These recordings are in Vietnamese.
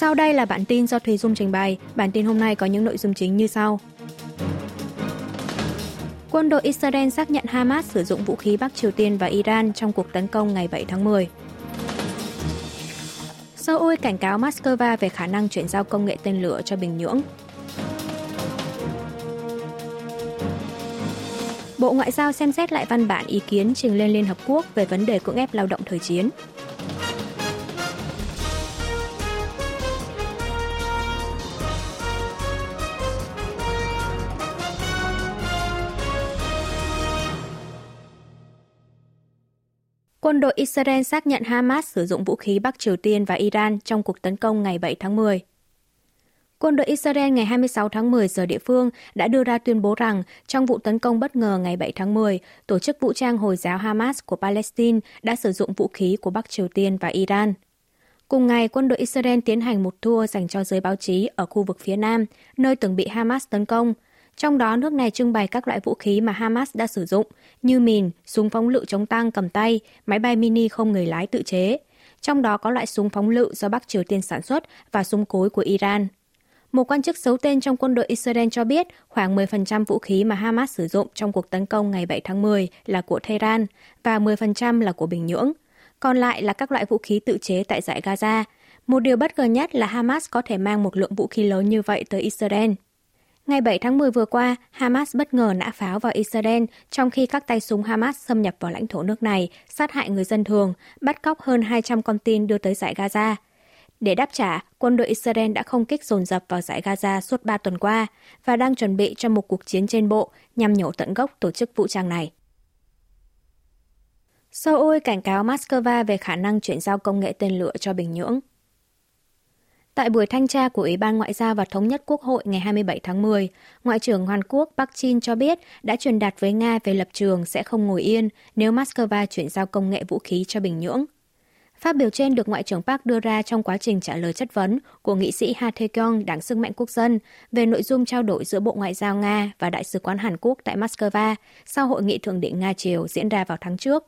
Sau đây là bản tin do Thùy Dung trình bày. Bản tin hôm nay có những nội dung chính như sau. Quân đội Israel xác nhận Hamas sử dụng vũ khí Bắc Triều Tiên và Iran trong cuộc tấn công ngày 7 tháng 10. Seoul cảnh cáo Moscow về khả năng chuyển giao công nghệ tên lửa cho Bình Nhưỡng. Bộ Ngoại giao xem xét lại văn bản ý kiến trình lên Liên Hợp Quốc về vấn đề cưỡng ép lao động thời chiến. Quân đội Israel xác nhận Hamas sử dụng vũ khí Bắc Triều Tiên và Iran trong cuộc tấn công ngày 7 tháng 10. Quân đội Israel ngày 26 tháng 10 giờ địa phương đã đưa ra tuyên bố rằng trong vụ tấn công bất ngờ ngày 7 tháng 10, tổ chức vũ trang Hồi giáo Hamas của Palestine đã sử dụng vũ khí của Bắc Triều Tiên và Iran. Cùng ngày, quân đội Israel tiến hành một tour dành cho giới báo chí ở khu vực phía Nam, nơi từng bị Hamas tấn công – trong đó, nước này trưng bày các loại vũ khí mà Hamas đã sử dụng, như mìn, súng phóng lựu chống tăng cầm tay, máy bay mini không người lái tự chế. Trong đó có loại súng phóng lựu do Bắc Triều Tiên sản xuất và súng cối của Iran. Một quan chức xấu tên trong quân đội Israel cho biết khoảng 10% vũ khí mà Hamas sử dụng trong cuộc tấn công ngày 7 tháng 10 là của Tehran và 10% là của Bình Nhưỡng. Còn lại là các loại vũ khí tự chế tại giải Gaza. Một điều bất ngờ nhất là Hamas có thể mang một lượng vũ khí lớn như vậy tới Israel. Ngày 7 tháng 10 vừa qua, Hamas bất ngờ nã pháo vào Israel trong khi các tay súng Hamas xâm nhập vào lãnh thổ nước này, sát hại người dân thường, bắt cóc hơn 200 con tin đưa tới giải Gaza. Để đáp trả, quân đội Israel đã không kích dồn dập vào giải Gaza suốt 3 tuần qua và đang chuẩn bị cho một cuộc chiến trên bộ nhằm nhổ tận gốc tổ chức vũ trang này. Seoul cảnh cáo Moscow về khả năng chuyển giao công nghệ tên lửa cho Bình Nhưỡng. Tại buổi thanh tra của Ủy ban Ngoại giao và Thống nhất Quốc hội ngày 27 tháng 10, Ngoại trưởng Hàn Quốc Park Jin cho biết đã truyền đạt với Nga về lập trường sẽ không ngồi yên nếu Moscow chuyển giao công nghệ vũ khí cho Bình Nhưỡng. Phát biểu trên được Ngoại trưởng Park đưa ra trong quá trình trả lời chất vấn của nghị sĩ Ha Tae-kyung Đảng Sức mạnh Quốc dân về nội dung trao đổi giữa Bộ Ngoại giao Nga và Đại sứ quán Hàn Quốc tại Moscow sau hội nghị thượng đỉnh Nga-Triều diễn ra vào tháng trước.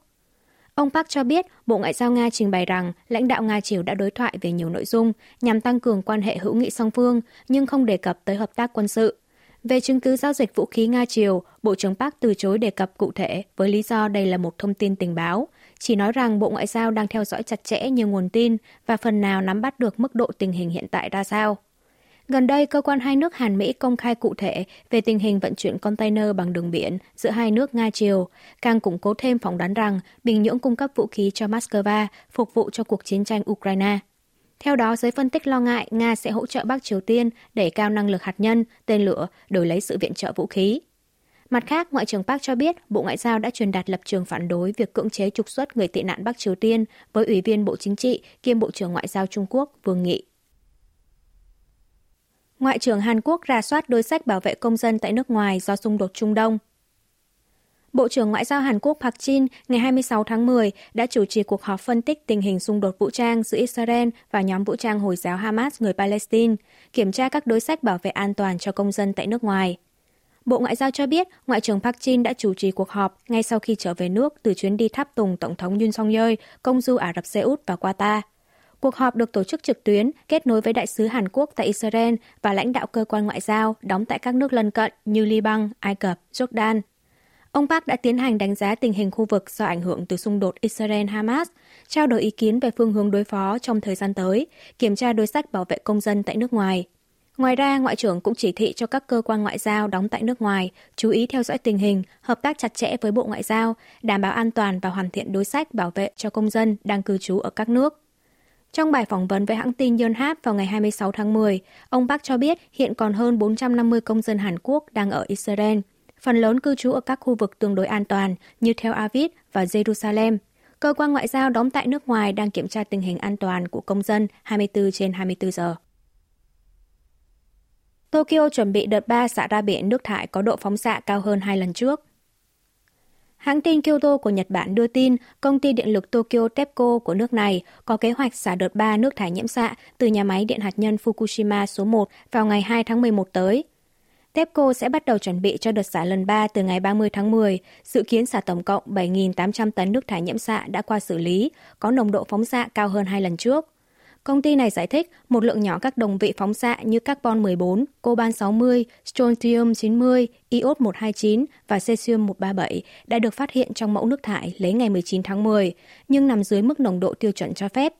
Ông Park cho biết Bộ Ngoại giao Nga trình bày rằng lãnh đạo Nga Triều đã đối thoại về nhiều nội dung nhằm tăng cường quan hệ hữu nghị song phương nhưng không đề cập tới hợp tác quân sự. Về chứng cứ giao dịch vũ khí Nga Triều, Bộ trưởng Park từ chối đề cập cụ thể với lý do đây là một thông tin tình báo, chỉ nói rằng Bộ Ngoại giao đang theo dõi chặt chẽ nhiều nguồn tin và phần nào nắm bắt được mức độ tình hình hiện tại ra sao. Gần đây, cơ quan hai nước Hàn Mỹ công khai cụ thể về tình hình vận chuyển container bằng đường biển giữa hai nước Nga Triều, càng củng cố thêm phỏng đoán rằng Bình Nhưỡng cung cấp vũ khí cho Moscow phục vụ cho cuộc chiến tranh Ukraine. Theo đó, giới phân tích lo ngại Nga sẽ hỗ trợ Bắc Triều Tiên đẩy cao năng lực hạt nhân, tên lửa, đổi lấy sự viện trợ vũ khí. Mặt khác, Ngoại trưởng Park cho biết Bộ Ngoại giao đã truyền đạt lập trường phản đối việc cưỡng chế trục xuất người tị nạn Bắc Triều Tiên với Ủy viên Bộ Chính trị kiêm Bộ trưởng Ngoại giao Trung Quốc Vương Nghị. Ngoại trưởng Hàn Quốc ra soát đối sách bảo vệ công dân tại nước ngoài do xung đột Trung Đông. Bộ trưởng Ngoại giao Hàn Quốc Park Jin ngày 26 tháng 10 đã chủ trì cuộc họp phân tích tình hình xung đột vũ trang giữa Israel và nhóm vũ trang Hồi giáo Hamas người Palestine, kiểm tra các đối sách bảo vệ an toàn cho công dân tại nước ngoài. Bộ Ngoại giao cho biết, Ngoại trưởng Park Jin đã chủ trì cuộc họp ngay sau khi trở về nước từ chuyến đi tháp tùng Tổng thống Yoon song yeol công du Ả Rập Xê Út và Qatar. Cuộc họp được tổ chức trực tuyến, kết nối với đại sứ Hàn Quốc tại Israel và lãnh đạo cơ quan ngoại giao đóng tại các nước lân cận như Liban, Ai Cập, Jordan. Ông Park đã tiến hành đánh giá tình hình khu vực do ảnh hưởng từ xung đột Israel-Hamas, trao đổi ý kiến về phương hướng đối phó trong thời gian tới, kiểm tra đối sách bảo vệ công dân tại nước ngoài. Ngoài ra, Ngoại trưởng cũng chỉ thị cho các cơ quan ngoại giao đóng tại nước ngoài chú ý theo dõi tình hình, hợp tác chặt chẽ với Bộ Ngoại giao, đảm bảo an toàn và hoàn thiện đối sách bảo vệ cho công dân đang cư trú ở các nước. Trong bài phỏng vấn với hãng tin Yonhap vào ngày 26 tháng 10, ông Park cho biết hiện còn hơn 450 công dân Hàn Quốc đang ở Israel. Phần lớn cư trú ở các khu vực tương đối an toàn như Tel Aviv và Jerusalem. Cơ quan ngoại giao đóng tại nước ngoài đang kiểm tra tình hình an toàn của công dân 24 trên 24 giờ. Tokyo chuẩn bị đợt 3 xả ra biển nước thải có độ phóng xạ cao hơn hai lần trước. Hãng tin Kyoto của Nhật Bản đưa tin công ty điện lực Tokyo TEPCO của nước này có kế hoạch xả đợt 3 nước thải nhiễm xạ từ nhà máy điện hạt nhân Fukushima số 1 vào ngày 2 tháng 11 tới. TEPCO sẽ bắt đầu chuẩn bị cho đợt xả lần 3 từ ngày 30 tháng 10, dự kiến xả tổng cộng 7.800 tấn nước thải nhiễm xạ đã qua xử lý, có nồng độ phóng xạ cao hơn hai lần trước. Công ty này giải thích một lượng nhỏ các đồng vị phóng xạ như carbon 14, coban 60, strontium 90, iốt 129 và cesium 137 đã được phát hiện trong mẫu nước thải lấy ngày 19 tháng 10, nhưng nằm dưới mức nồng độ tiêu chuẩn cho phép.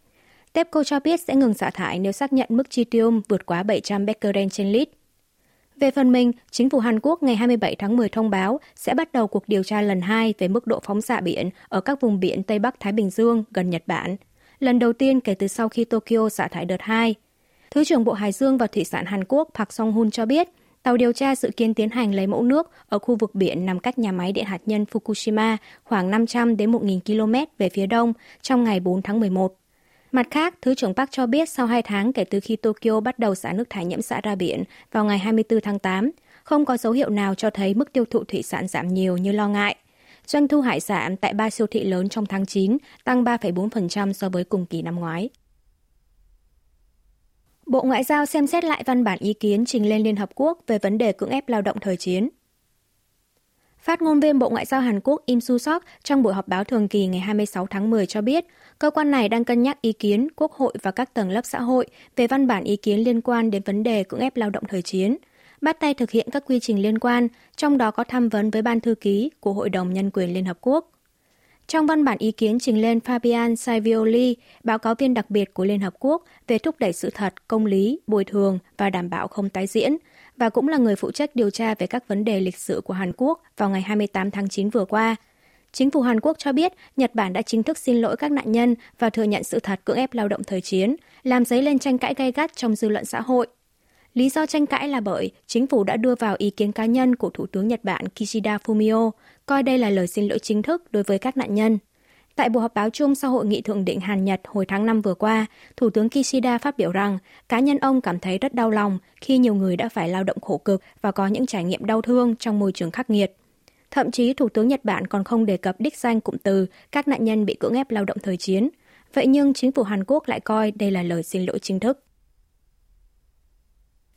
TEPCO cho biết sẽ ngừng xả thải nếu xác nhận mức tritium vượt quá 700 becquerel trên lít. Về phần mình, chính phủ Hàn Quốc ngày 27 tháng 10 thông báo sẽ bắt đầu cuộc điều tra lần hai về mức độ phóng xạ biển ở các vùng biển Tây Bắc Thái Bình Dương gần Nhật Bản, lần đầu tiên kể từ sau khi Tokyo xả thải đợt 2. Thứ trưởng Bộ Hải dương và Thủy sản Hàn Quốc Park Song-hun cho biết, tàu điều tra dự kiến tiến hành lấy mẫu nước ở khu vực biển nằm cách nhà máy điện hạt nhân Fukushima khoảng 500 đến 1.000 km về phía đông trong ngày 4 tháng 11. Mặt khác, Thứ trưởng Park cho biết sau 2 tháng kể từ khi Tokyo bắt đầu xả nước thải nhiễm xạ ra biển vào ngày 24 tháng 8, không có dấu hiệu nào cho thấy mức tiêu thụ thủy sản giảm nhiều như lo ngại. Doanh thu hải sản tại ba siêu thị lớn trong tháng 9 tăng 3,4% so với cùng kỳ năm ngoái. Bộ Ngoại giao xem xét lại văn bản ý kiến trình lên Liên Hợp Quốc về vấn đề cưỡng ép lao động thời chiến. Phát ngôn viên Bộ Ngoại giao Hàn Quốc Im Su Sok trong buổi họp báo thường kỳ ngày 26 tháng 10 cho biết, cơ quan này đang cân nhắc ý kiến Quốc hội và các tầng lớp xã hội về văn bản ý kiến liên quan đến vấn đề cưỡng ép lao động thời chiến, bắt tay thực hiện các quy trình liên quan, trong đó có tham vấn với Ban Thư ký của Hội đồng Nhân quyền Liên Hợp Quốc. Trong văn bản ý kiến trình lên Fabian Savioli báo cáo viên đặc biệt của Liên Hợp Quốc về thúc đẩy sự thật, công lý, bồi thường và đảm bảo không tái diễn, và cũng là người phụ trách điều tra về các vấn đề lịch sử của Hàn Quốc vào ngày 28 tháng 9 vừa qua. Chính phủ Hàn Quốc cho biết Nhật Bản đã chính thức xin lỗi các nạn nhân và thừa nhận sự thật cưỡng ép lao động thời chiến, làm dấy lên tranh cãi gay gắt trong dư luận xã hội. Lý do tranh cãi là bởi chính phủ đã đưa vào ý kiến cá nhân của Thủ tướng Nhật Bản Kishida Fumio, coi đây là lời xin lỗi chính thức đối với các nạn nhân. Tại buổi họp báo chung sau hội nghị thượng đỉnh Hàn Nhật hồi tháng 5 vừa qua, Thủ tướng Kishida phát biểu rằng cá nhân ông cảm thấy rất đau lòng khi nhiều người đã phải lao động khổ cực và có những trải nghiệm đau thương trong môi trường khắc nghiệt. Thậm chí Thủ tướng Nhật Bản còn không đề cập đích danh cụm từ các nạn nhân bị cưỡng ép lao động thời chiến. Vậy nhưng chính phủ Hàn Quốc lại coi đây là lời xin lỗi chính thức.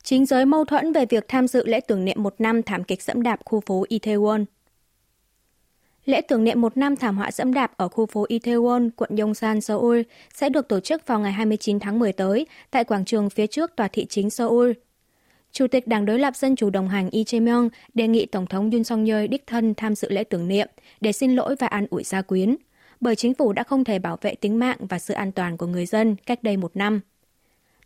Chính giới mâu thuẫn về việc tham dự lễ tưởng niệm một năm thảm kịch dẫm đạp khu phố Itaewon. Lễ tưởng niệm một năm thảm họa dẫm đạp ở khu phố Itaewon, quận Yongsan, Seoul sẽ được tổ chức vào ngày 29 tháng 10 tới tại quảng trường phía trước tòa thị chính Seoul. Chủ tịch Đảng đối lập Dân chủ đồng hành Lee Jae-myung đề nghị Tổng thống Yoon song yeol đích thân tham dự lễ tưởng niệm để xin lỗi và an ủi gia quyến, bởi chính phủ đã không thể bảo vệ tính mạng và sự an toàn của người dân cách đây một năm.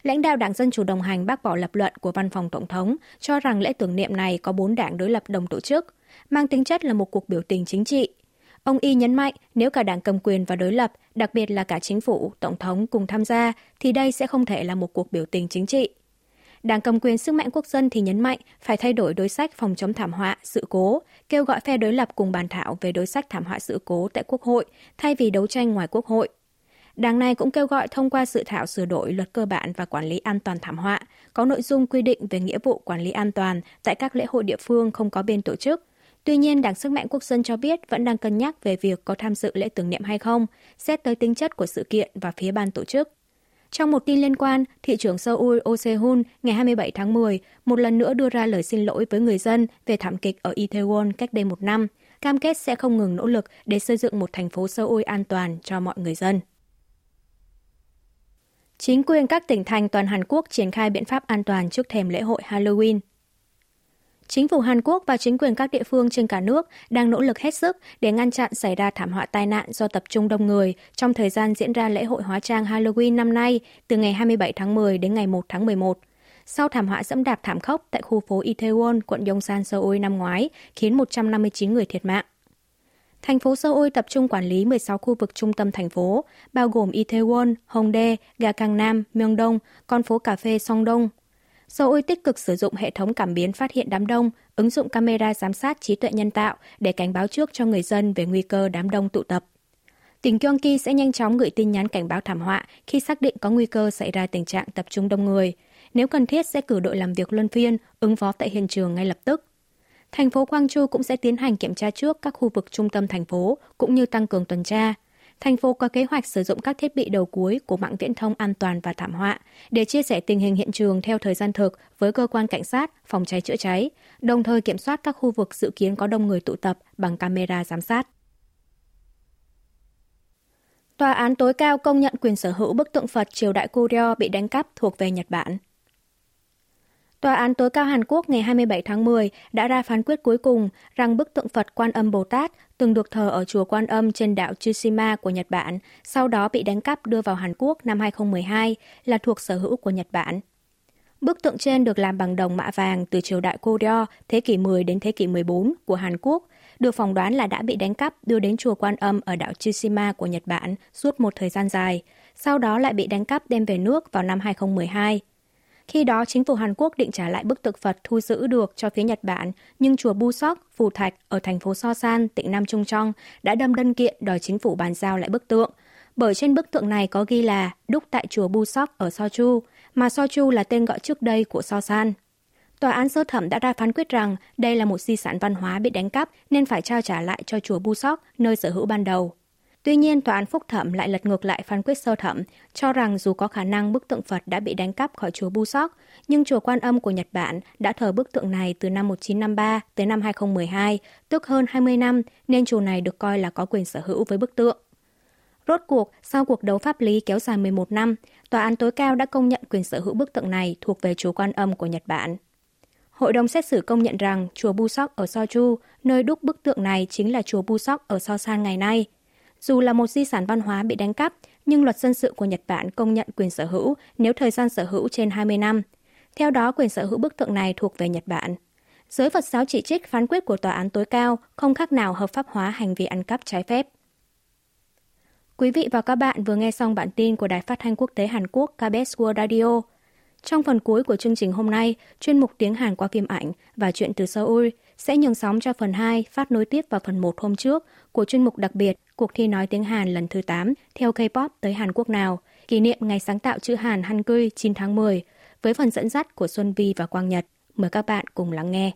Lãnh đạo Đảng Dân Chủ đồng hành bác bỏ lập luận của Văn phòng Tổng thống cho rằng lễ tưởng niệm này có bốn đảng đối lập đồng tổ chức, mang tính chất là một cuộc biểu tình chính trị. Ông Y nhấn mạnh nếu cả đảng cầm quyền và đối lập, đặc biệt là cả chính phủ, tổng thống cùng tham gia, thì đây sẽ không thể là một cuộc biểu tình chính trị. Đảng cầm quyền sức mạnh quốc dân thì nhấn mạnh phải thay đổi đối sách phòng chống thảm họa, sự cố, kêu gọi phe đối lập cùng bàn thảo về đối sách thảm họa sự cố tại Quốc hội thay vì đấu tranh ngoài Quốc hội. Đảng này cũng kêu gọi thông qua dự thảo sửa đổi luật cơ bản và quản lý an toàn thảm họa, có nội dung quy định về nghĩa vụ quản lý an toàn tại các lễ hội địa phương không có bên tổ chức. Tuy nhiên, Đảng Sức mạnh Quốc dân cho biết vẫn đang cân nhắc về việc có tham dự lễ tưởng niệm hay không, xét tới tính chất của sự kiện và phía ban tổ chức. Trong một tin liên quan, thị trưởng Seoul Oh Se-hun ngày 27 tháng 10 một lần nữa đưa ra lời xin lỗi với người dân về thảm kịch ở Itaewon cách đây một năm, cam kết sẽ không ngừng nỗ lực để xây dựng một thành phố Seoul an toàn cho mọi người dân. Chính quyền các tỉnh thành toàn Hàn Quốc triển khai biện pháp an toàn trước thềm lễ hội Halloween. Chính phủ Hàn Quốc và chính quyền các địa phương trên cả nước đang nỗ lực hết sức để ngăn chặn xảy ra thảm họa tai nạn do tập trung đông người trong thời gian diễn ra lễ hội hóa trang Halloween năm nay từ ngày 27 tháng 10 đến ngày 1 tháng 11. Sau thảm họa dẫm đạp thảm khốc tại khu phố Itaewon, quận Yongsan, Seoul năm ngoái, khiến 159 người thiệt mạng. Thành phố Seoul tập trung quản lý 16 khu vực trung tâm thành phố, bao gồm Itaewon, Hongdae, Ga Nam, Myeongdong, con phố cà phê Songdong. Seoul tích cực sử dụng hệ thống cảm biến phát hiện đám đông, ứng dụng camera giám sát trí tuệ nhân tạo để cảnh báo trước cho người dân về nguy cơ đám đông tụ tập. Tỉnh Gyeonggi sẽ nhanh chóng gửi tin nhắn cảnh báo thảm họa khi xác định có nguy cơ xảy ra tình trạng tập trung đông người. Nếu cần thiết sẽ cử đội làm việc luân phiên, ứng phó tại hiện trường ngay lập tức thành phố Quang Châu cũng sẽ tiến hành kiểm tra trước các khu vực trung tâm thành phố cũng như tăng cường tuần tra. Thành phố có kế hoạch sử dụng các thiết bị đầu cuối của mạng viễn thông an toàn và thảm họa để chia sẻ tình hình hiện trường theo thời gian thực với cơ quan cảnh sát, phòng cháy chữa cháy, đồng thời kiểm soát các khu vực dự kiến có đông người tụ tập bằng camera giám sát. Tòa án tối cao công nhận quyền sở hữu bức tượng Phật triều đại Goryeo bị đánh cắp thuộc về Nhật Bản. Tòa án tối cao Hàn Quốc ngày 27 tháng 10 đã ra phán quyết cuối cùng rằng bức tượng Phật Quan Âm Bồ Tát từng được thờ ở chùa Quan Âm trên đảo Tsushima của Nhật Bản, sau đó bị đánh cắp đưa vào Hàn Quốc năm 2012 là thuộc sở hữu của Nhật Bản. Bức tượng trên được làm bằng đồng mạ vàng từ triều đại Goryeo thế kỷ 10 đến thế kỷ 14 của Hàn Quốc, được phỏng đoán là đã bị đánh cắp đưa đến chùa Quan Âm ở đảo Tsushima của Nhật Bản suốt một thời gian dài, sau đó lại bị đánh cắp đem về nước vào năm 2012. Khi đó, chính phủ Hàn Quốc định trả lại bức tượng Phật thu giữ được cho phía Nhật Bản, nhưng chùa Bu-sóc, Phù Thạch ở thành phố So San, tỉnh Nam Trung Trong đã đâm đơn kiện đòi chính phủ bàn giao lại bức tượng. Bởi trên bức tượng này có ghi là đúc tại chùa Bu-sóc ở So Chu, mà So Chu là tên gọi trước đây của So San. Tòa án sơ thẩm đã ra phán quyết rằng đây là một di sản văn hóa bị đánh cắp nên phải trao trả lại cho chùa Bu-sóc, nơi sở hữu ban đầu. Tuy nhiên, tòa án phúc thẩm lại lật ngược lại phán quyết sơ thẩm, cho rằng dù có khả năng bức tượng Phật đã bị đánh cắp khỏi chùa Busok, nhưng chùa Quan Âm của Nhật Bản đã thờ bức tượng này từ năm 1953 tới năm 2012, tức hơn 20 năm, nên chùa này được coi là có quyền sở hữu với bức tượng. Rốt cuộc, sau cuộc đấu pháp lý kéo dài 11 năm, tòa án tối cao đã công nhận quyền sở hữu bức tượng này thuộc về chùa Quan Âm của Nhật Bản. Hội đồng xét xử công nhận rằng chùa Bu Sok ở Sochu, nơi đúc bức tượng này chính là chùa Bu Sok ở Sosan ngày nay – dù là một di sản văn hóa bị đánh cắp, nhưng luật dân sự của Nhật Bản công nhận quyền sở hữu nếu thời gian sở hữu trên 20 năm. Theo đó, quyền sở hữu bức tượng này thuộc về Nhật Bản. Giới Phật giáo chỉ trích phán quyết của tòa án tối cao không khác nào hợp pháp hóa hành vi ăn cắp trái phép. Quý vị và các bạn vừa nghe xong bản tin của Đài Phát thanh Quốc tế Hàn Quốc KBS World Radio. Trong phần cuối của chương trình hôm nay, chuyên mục tiếng Hàn qua phim ảnh và chuyện từ Seoul sẽ nhường sóng cho phần 2 phát nối tiếp vào phần 1 hôm trước của chuyên mục đặc biệt cuộc thi nói tiếng Hàn lần thứ 8 theo K-pop tới Hàn Quốc nào, kỷ niệm ngày sáng tạo chữ Hàn Hangul 9 tháng 10 với phần dẫn dắt của Xuân Vi và Quang Nhật. Mời các bạn cùng lắng nghe.